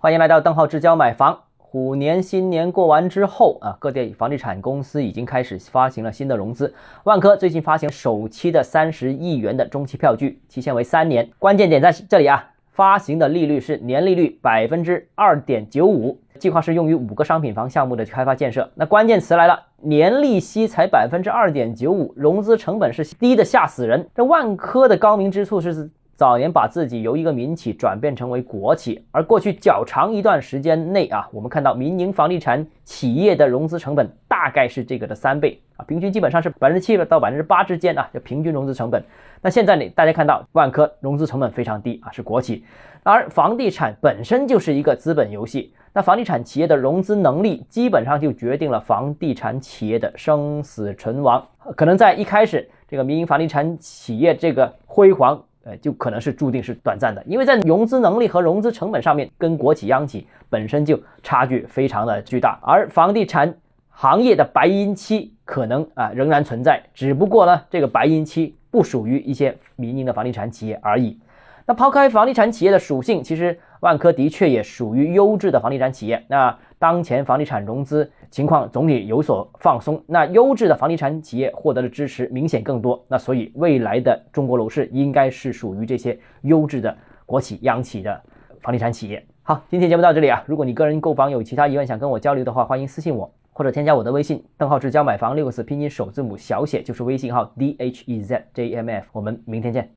欢迎来到邓浩之交买房。虎年新年过完之后啊，各地房地产公司已经开始发行了新的融资。万科最近发行首期的三十亿元的中期票据，期限为三年。关键点在这里啊，发行的利率是年利率百分之二点九五，计划是用于五个商品房项目的开发建设。那关键词来了，年利息才百分之二点九五，融资成本是低的吓死人。这万科的高明之处是。早年把自己由一个民企转变成为国企，而过去较长一段时间内啊，我们看到民营房地产企业的融资成本大概是这个的三倍啊，平均基本上是百分之七到百分之八之间啊，就平均融资成本。那现在呢，大家看到万科融资成本非常低啊，是国企，而房地产本身就是一个资本游戏，那房地产企业的融资能力基本上就决定了房地产企业的生死存亡。可能在一开始，这个民营房地产企业这个辉煌。呃，就可能是注定是短暂的，因为在融资能力和融资成本上面，跟国企央企本身就差距非常的巨大。而房地产行业的白银期可能啊仍然存在，只不过呢，这个白银期不属于一些民营的房地产企业而已。那抛开房地产企业的属性，其实万科的确也属于优质的房地产企业。那当前房地产融资情况总体有所放松，那优质的房地产企业获得的支持明显更多，那所以未来的中国楼市应该是属于这些优质的国企、央企的房地产企业。好，今天节目到这里啊，如果你个人购房有其他疑问想跟我交流的话，欢迎私信我或者添加我的微信，邓浩志教买房六个字拼音首字母小写就是微信号 d h e z j m f，我们明天见。